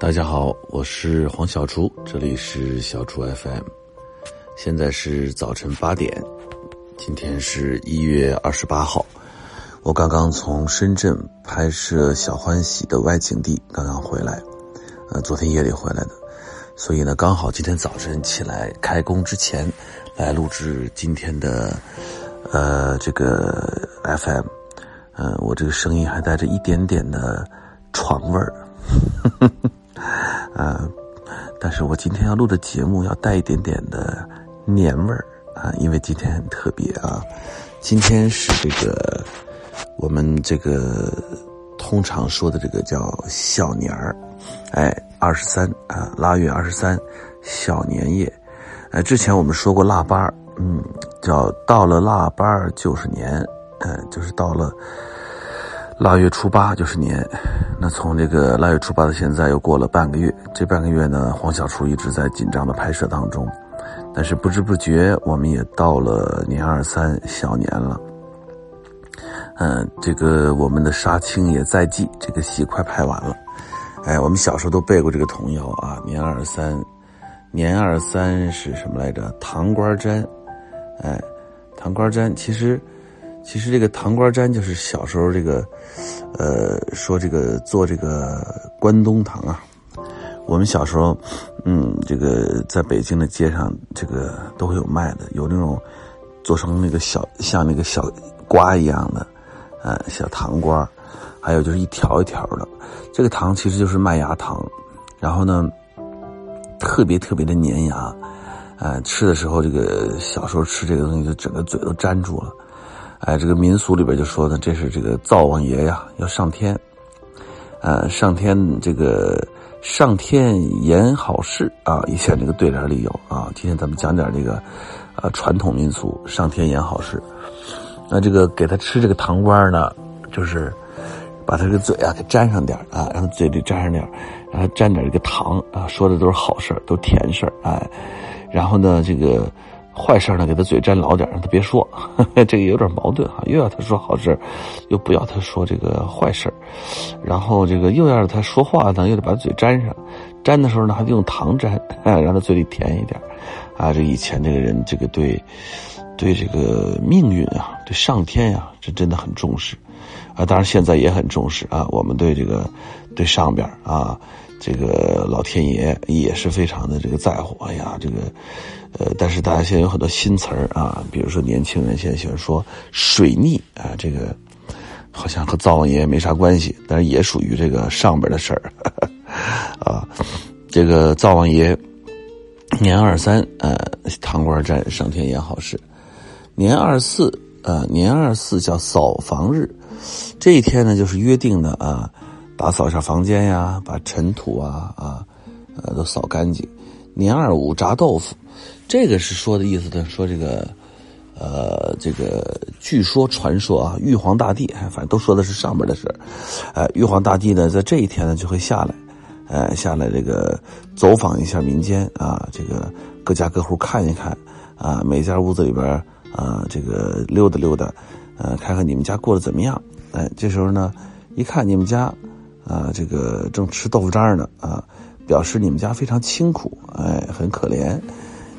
大家好，我是黄小厨，这里是小厨 FM，现在是早晨八点，今天是一月二十八号，我刚刚从深圳拍摄《小欢喜》的外景地刚刚回来，呃，昨天夜里回来的，所以呢，刚好今天早晨起来开工之前来录制今天的呃这个 FM，嗯、我这个声音还带着一点点的床味儿。啊，但是我今天要录的节目要带一点点的年味儿啊，因为今天很特别啊，今天是这个我们这个通常说的这个叫小年儿，哎，二十三啊，腊月二十三，小年夜，哎，之前我们说过腊八儿，嗯，叫到了腊八儿就是年，嗯，就是到了。腊月初八就是年，那从这个腊月初八到现在又过了半个月，这半个月呢，黄小厨一直在紧张的拍摄当中，但是不知不觉我们也到了年二三小年了。嗯，这个我们的杀青也在即，这个戏快拍完了。哎，我们小时候都背过这个童谣啊，年二三，年二三是什么来着？糖瓜粘，哎，糖瓜粘，其实。其实这个糖瓜粘就是小时候这个，呃，说这个做这个关东糖啊。我们小时候，嗯，这个在北京的街上，这个都会有卖的，有那种做成那个小像那个小瓜一样的，呃，小糖瓜，还有就是一条一条的。这个糖其实就是麦芽糖，然后呢，特别特别的粘牙，呃，吃的时候这个小时候吃这个东西就整个嘴都粘住了。哎，这个民俗里边就说呢，这是这个灶王爷呀要上天，呃，上天这个上天言好事啊，以前这个对联里有啊。今天咱们讲点这个，呃，传统民俗，上天言好事。那这个给他吃这个糖瓜呢，就是把他这个嘴啊给粘上点啊，让他嘴里粘上点然后沾点这个糖啊，说的都是好事都甜事哎，然后呢这个。坏事呢，给他嘴粘牢点，让他别说，这个有点矛盾哈。又要他说好事，又不要他说这个坏事然后这个又要他说话呢，又得把嘴粘上，粘的时候呢，还得用糖粘，让他嘴里甜一点啊。这以前这个人，这个对，对这个命运啊，对上天呀，这真的很重视啊。当然现在也很重视啊。我们对这个，对上边啊。这个老天爷也是非常的这个在乎，哎呀，这个，呃，但是大家现在有很多新词儿啊，比如说年轻人现在喜欢说水逆啊，这个好像和灶王爷没啥关系，但是也属于这个上边的事儿 啊。这个灶王爷年二三，呃，糖瓜粘上天言好事；年二四，呃，年二四叫扫房日，这一天呢就是约定的啊。打扫一下房间呀，把尘土啊啊，呃，都扫干净。年二五炸豆腐，这个是说的意思的，说这个，呃，这个据说传说啊，玉皇大帝，反正都说的是上边的事呃，玉皇大帝呢，在这一天呢就会下来，呃，下来这个走访一下民间啊，这个各家各户看一看啊，每家屋子里边啊，这个溜达溜达，呃，看看你们家过得怎么样。哎，这时候呢，一看你们家。啊，这个正吃豆腐渣呢，啊，表示你们家非常清苦，哎，很可怜，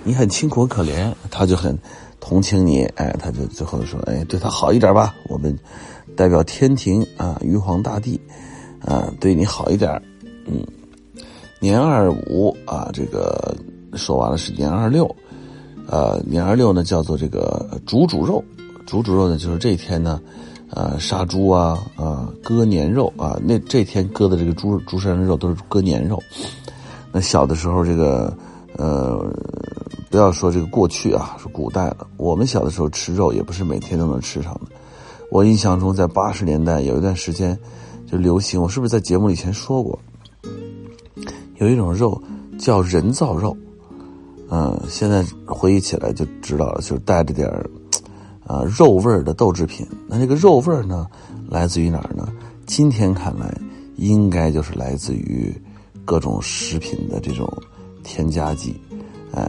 你很清苦可怜，他就很同情你，哎，他就最后说，哎，对他好一点吧，我们代表天庭啊，玉皇大帝，啊，对你好一点，嗯，年二五啊，这个说完了是年二六，呃，年二六呢叫做这个煮煮肉，煮煮肉呢就是这一天呢。呃，杀猪啊，啊，割年肉啊，那这天割的这个猪猪身上的肉都是割年肉。那小的时候，这个呃，不要说这个过去啊，是古代了。我们小的时候吃肉也不是每天都能吃上的。我印象中，在八十年代有一段时间就流行，我是不是在节目以前说过？有一种肉叫人造肉，嗯，现在回忆起来就知道了，就是带着点儿。啊，肉味儿的豆制品，那这个肉味儿呢，来自于哪儿呢？今天看来，应该就是来自于各种食品的这种添加剂。哎，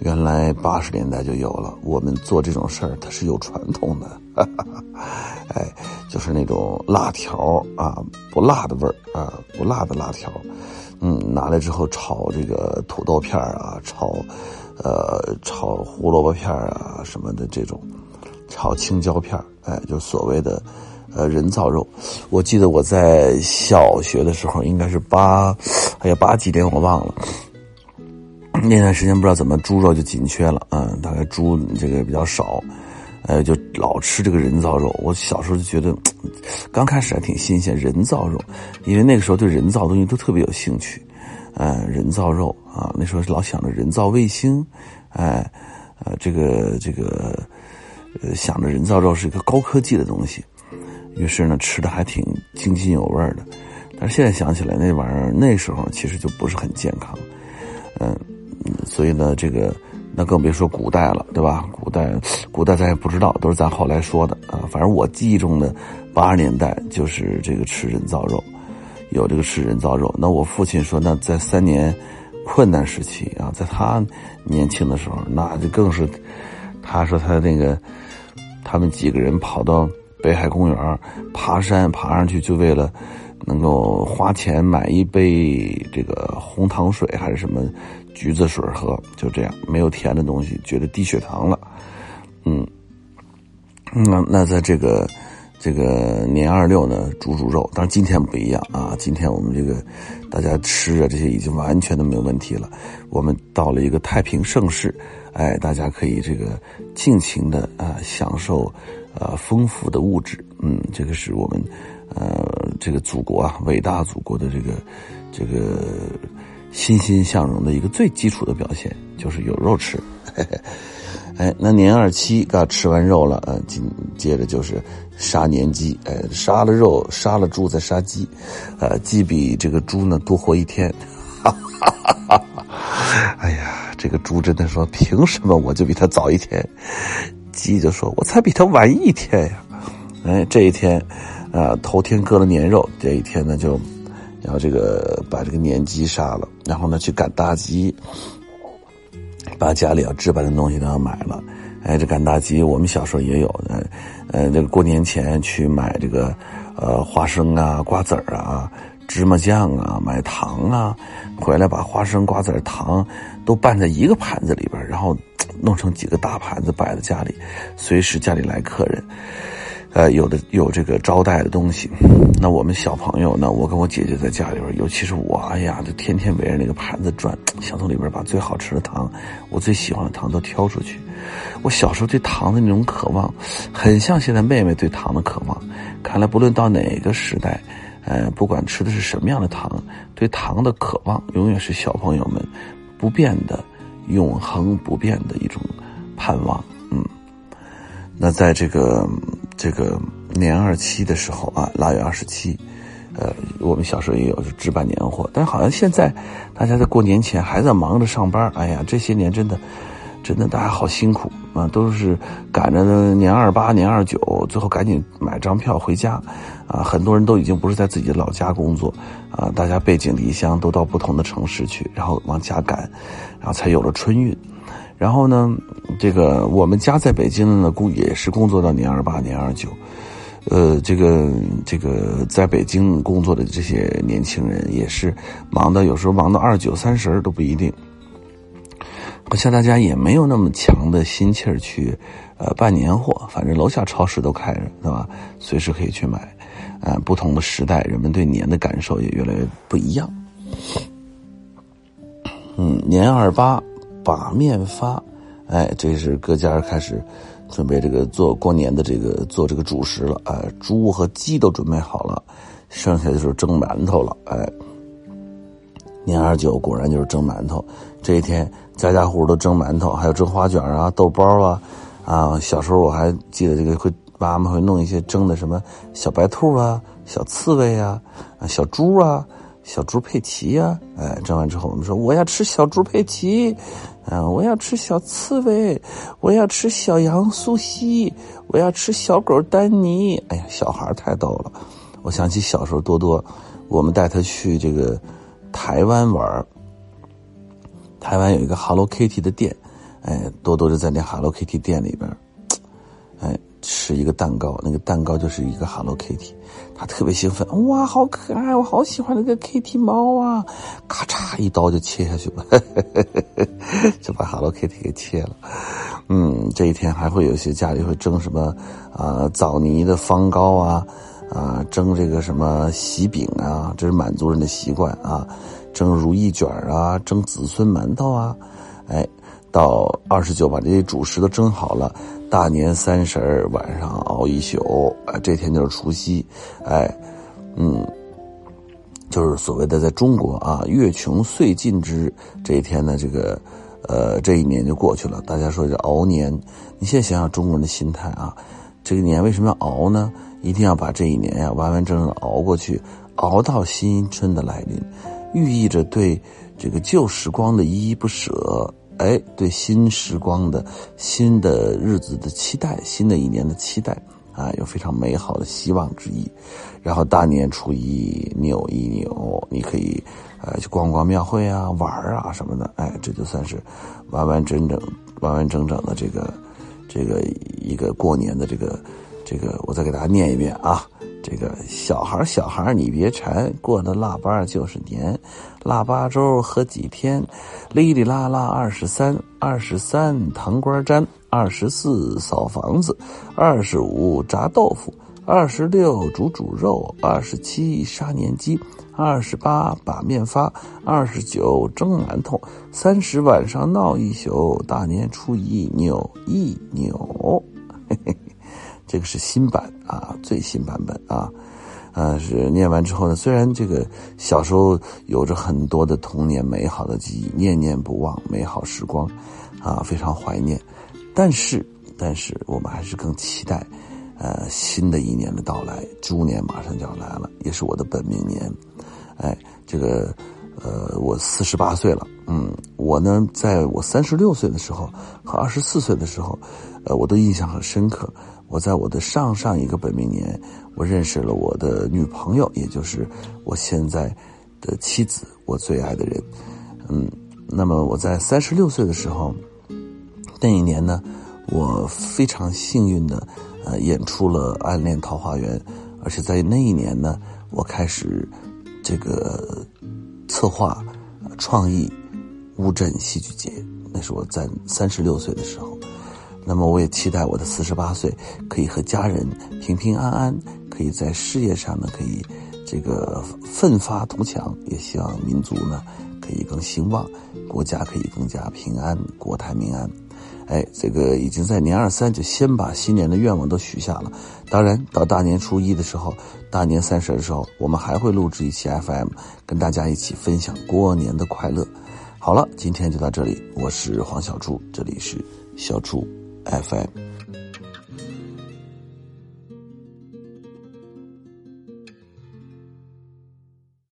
原来八十年代就有了。我们做这种事儿，它是有传统的。哎，就是那种辣条啊，不辣的味儿啊，不辣的辣条。嗯，拿来之后炒这个土豆片啊，炒呃炒胡萝卜片啊什么的这种，炒青椒片哎，就所谓的呃人造肉。我记得我在小学的时候，应该是八，哎呀八几年我忘了。那段时间不知道怎么猪肉就紧缺了，嗯，大概猪这个比较少。呃，就老吃这个人造肉。我小时候就觉得，刚开始还挺新鲜，人造肉，因为那个时候对人造东西都特别有兴趣。呃，人造肉啊，那时候老想着人造卫星，哎，呃，这个这个，呃，想着人造肉是一个高科技的东西，于是呢，吃的还挺津津有味的。但是现在想起来，那玩意儿那时候其实就不是很健康，嗯，所以呢，这个。那更别说古代了，对吧？古代，古代咱也不知道，都是咱后来说的啊。反正我记忆中的八十年代就是这个吃人造肉，有这个吃人造肉。那我父亲说，那在三年困难时期啊，在他年轻的时候，那就更是，他说他那个他们几个人跑到北海公园爬山，爬上去就为了。能够花钱买一杯这个红糖水还是什么橘子水喝，就这样没有甜的东西，觉得低血糖了。嗯，那那在这个这个年二六呢，煮煮肉，当然今天不一样啊，今天我们这个大家吃啊这些已经完全都没有问题了。我们到了一个太平盛世，哎，大家可以这个尽情的啊享受呃丰富的物质。嗯，这个是我们。呃，这个祖国啊，伟大祖国的这个这个欣欣向荣的一个最基础的表现，就是有肉吃。嘿嘿哎，那年二七刚吃完肉了，呃，紧接着就是杀年鸡。哎，杀了肉，杀了猪再杀鸡，呃，鸡比这个猪呢多活一天。哈哈哈哈哈！哎呀，这个猪真的说，凭什么我就比他早一天？鸡就说，我才比他晚一天呀。哎，这一天。啊，头天割了年肉，这一天呢就，然后这个把这个年鸡杀了，然后呢去赶大集，把家里要置办的东西都要买了。哎，这赶大集我们小时候也有，呃，呃，这个过年前去买这个，呃，花生啊、瓜子儿啊、芝麻酱啊、买糖啊，回来把花生、瓜子、糖都拌在一个盘子里边，然后弄成几个大盘子摆在家里，随时家里来客人。呃，有的有这个招待的东西，那我们小朋友呢？我跟我姐姐在家里边，尤其是我，哎呀，就天天围着那个盘子转，想从里边把最好吃的糖，我最喜欢的糖都挑出去。我小时候对糖的那种渴望，很像现在妹妹对糖的渴望。看来不论到哪个时代，呃，不管吃的是什么样的糖，对糖的渴望永远是小朋友们不变的、永恒不变的一种盼望。嗯，那在这个。这个年二七的时候啊，腊月二十七，呃，我们小时候也有就置办年货，但好像现在大家在过年前还在忙着上班。哎呀，这些年真的，真的大家好辛苦啊，都是赶着年二八、年二九，最后赶紧买张票回家啊。很多人都已经不是在自己的老家工作啊，大家背井离乡都到不同的城市去，然后往家赶，然后才有了春运。然后呢，这个我们家在北京呢，工也是工作到年二八、年二九，呃，这个这个在北京工作的这些年轻人也是忙的，有时候忙到二九、三十都不一定。好像大家也没有那么强的心气儿去，呃，办年货。反正楼下超市都开着，对吧？随时可以去买。呃，不同的时代，人们对年的感受也越来越不一样。嗯，年二八。把面发，哎，这是各家开始准备这个做过年的这个做这个主食了，哎，猪和鸡都准备好了，剩下的就是蒸馒头了，哎，年二九果然就是蒸馒头，这一天家家户户都蒸馒头，还有蒸花卷啊、豆包啊，啊，小时候我还记得这个会妈妈会弄一些蒸的什么小白兔啊、小刺猬啊、啊小猪啊。小猪佩奇呀，哎，蒸完之后，我们说我要吃小猪佩奇，啊，我要吃小刺猬，我要吃小羊苏西，我要吃小狗丹尼。哎呀，小孩太逗了，我想起小时候多多，我们带他去这个台湾玩台湾有一个 Hello Kitty 的店，哎，多多就在那 Hello Kitty 店里边，哎，吃一个蛋糕，那个蛋糕就是一个 Hello Kitty，他特别兴奋，哇，好可爱，我好喜欢那个 Kitty 猫啊！咔嚓一刀就切下去了，就把 Hello Kitty 给切了。嗯，这一天还会有些家里会蒸什么啊枣泥的方糕啊，啊蒸这个什么喜饼啊，这是满族人的习惯啊，蒸如意卷啊，蒸子孙馒头啊，哎。到二十九把这些主食都蒸好了，大年三十晚上熬一宿，啊，这天就是除夕，哎，嗯，就是所谓的在中国啊，月穷岁尽之，这一天呢，这个，呃，这一年就过去了。大家说这熬年，你现在想想中国人的心态啊，这个年为什么要熬呢？一定要把这一年呀完完整整熬过去，熬到新春的来临，寓意着对这个旧时光的依依不舍。哎，对新时光的新的日子的期待，新的一年的期待啊，有非常美好的希望之意。然后大年初一扭一扭，你可以呃去逛逛庙会啊，玩啊什么的。哎，这就算是完完整整、完完整整的这个这个一个过年的这个这个，我再给大家念一遍啊。这个小孩小孩你别馋，过了腊八就是年，腊八粥喝几天，哩哩啦啦二十三，二十三糖瓜粘，二十四扫房子，二十五炸豆腐，二十六煮煮肉，二十七杀年鸡，二十八把面发，二十九蒸馒头，三十晚上闹一宿，大年初一扭一扭。嘿 嘿这个是新版啊，最新版本啊，呃，是念完之后呢，虽然这个小时候有着很多的童年美好的记忆，念念不忘美好时光，啊，非常怀念，但是，但是我们还是更期待，呃，新的一年的到来，猪年马上就要来了，也是我的本命年，哎，这个，呃，我四十八岁了，嗯，我呢，在我三十六岁的时候和二十四岁的时候，呃，我都印象很深刻。我在我的上上一个本命年，我认识了我的女朋友，也就是我现在的妻子，我最爱的人。嗯，那么我在三十六岁的时候，那一年呢，我非常幸运的呃演出了《暗恋桃花源》，而且在那一年呢，我开始这个策划创意乌镇戏剧节，那是我在三十六岁的时候。那么我也期待我的四十八岁可以和家人平平安安，可以在事业上呢可以这个奋发图强，也希望民族呢可以更兴旺，国家可以更加平安，国泰民安。哎，这个已经在年二三就先把新年的愿望都许下了。当然，到大年初一的时候，大年三十的时候，我们还会录制一期 FM，跟大家一起分享过年的快乐。好了，今天就到这里，我是黄小猪，这里是小猪。FM。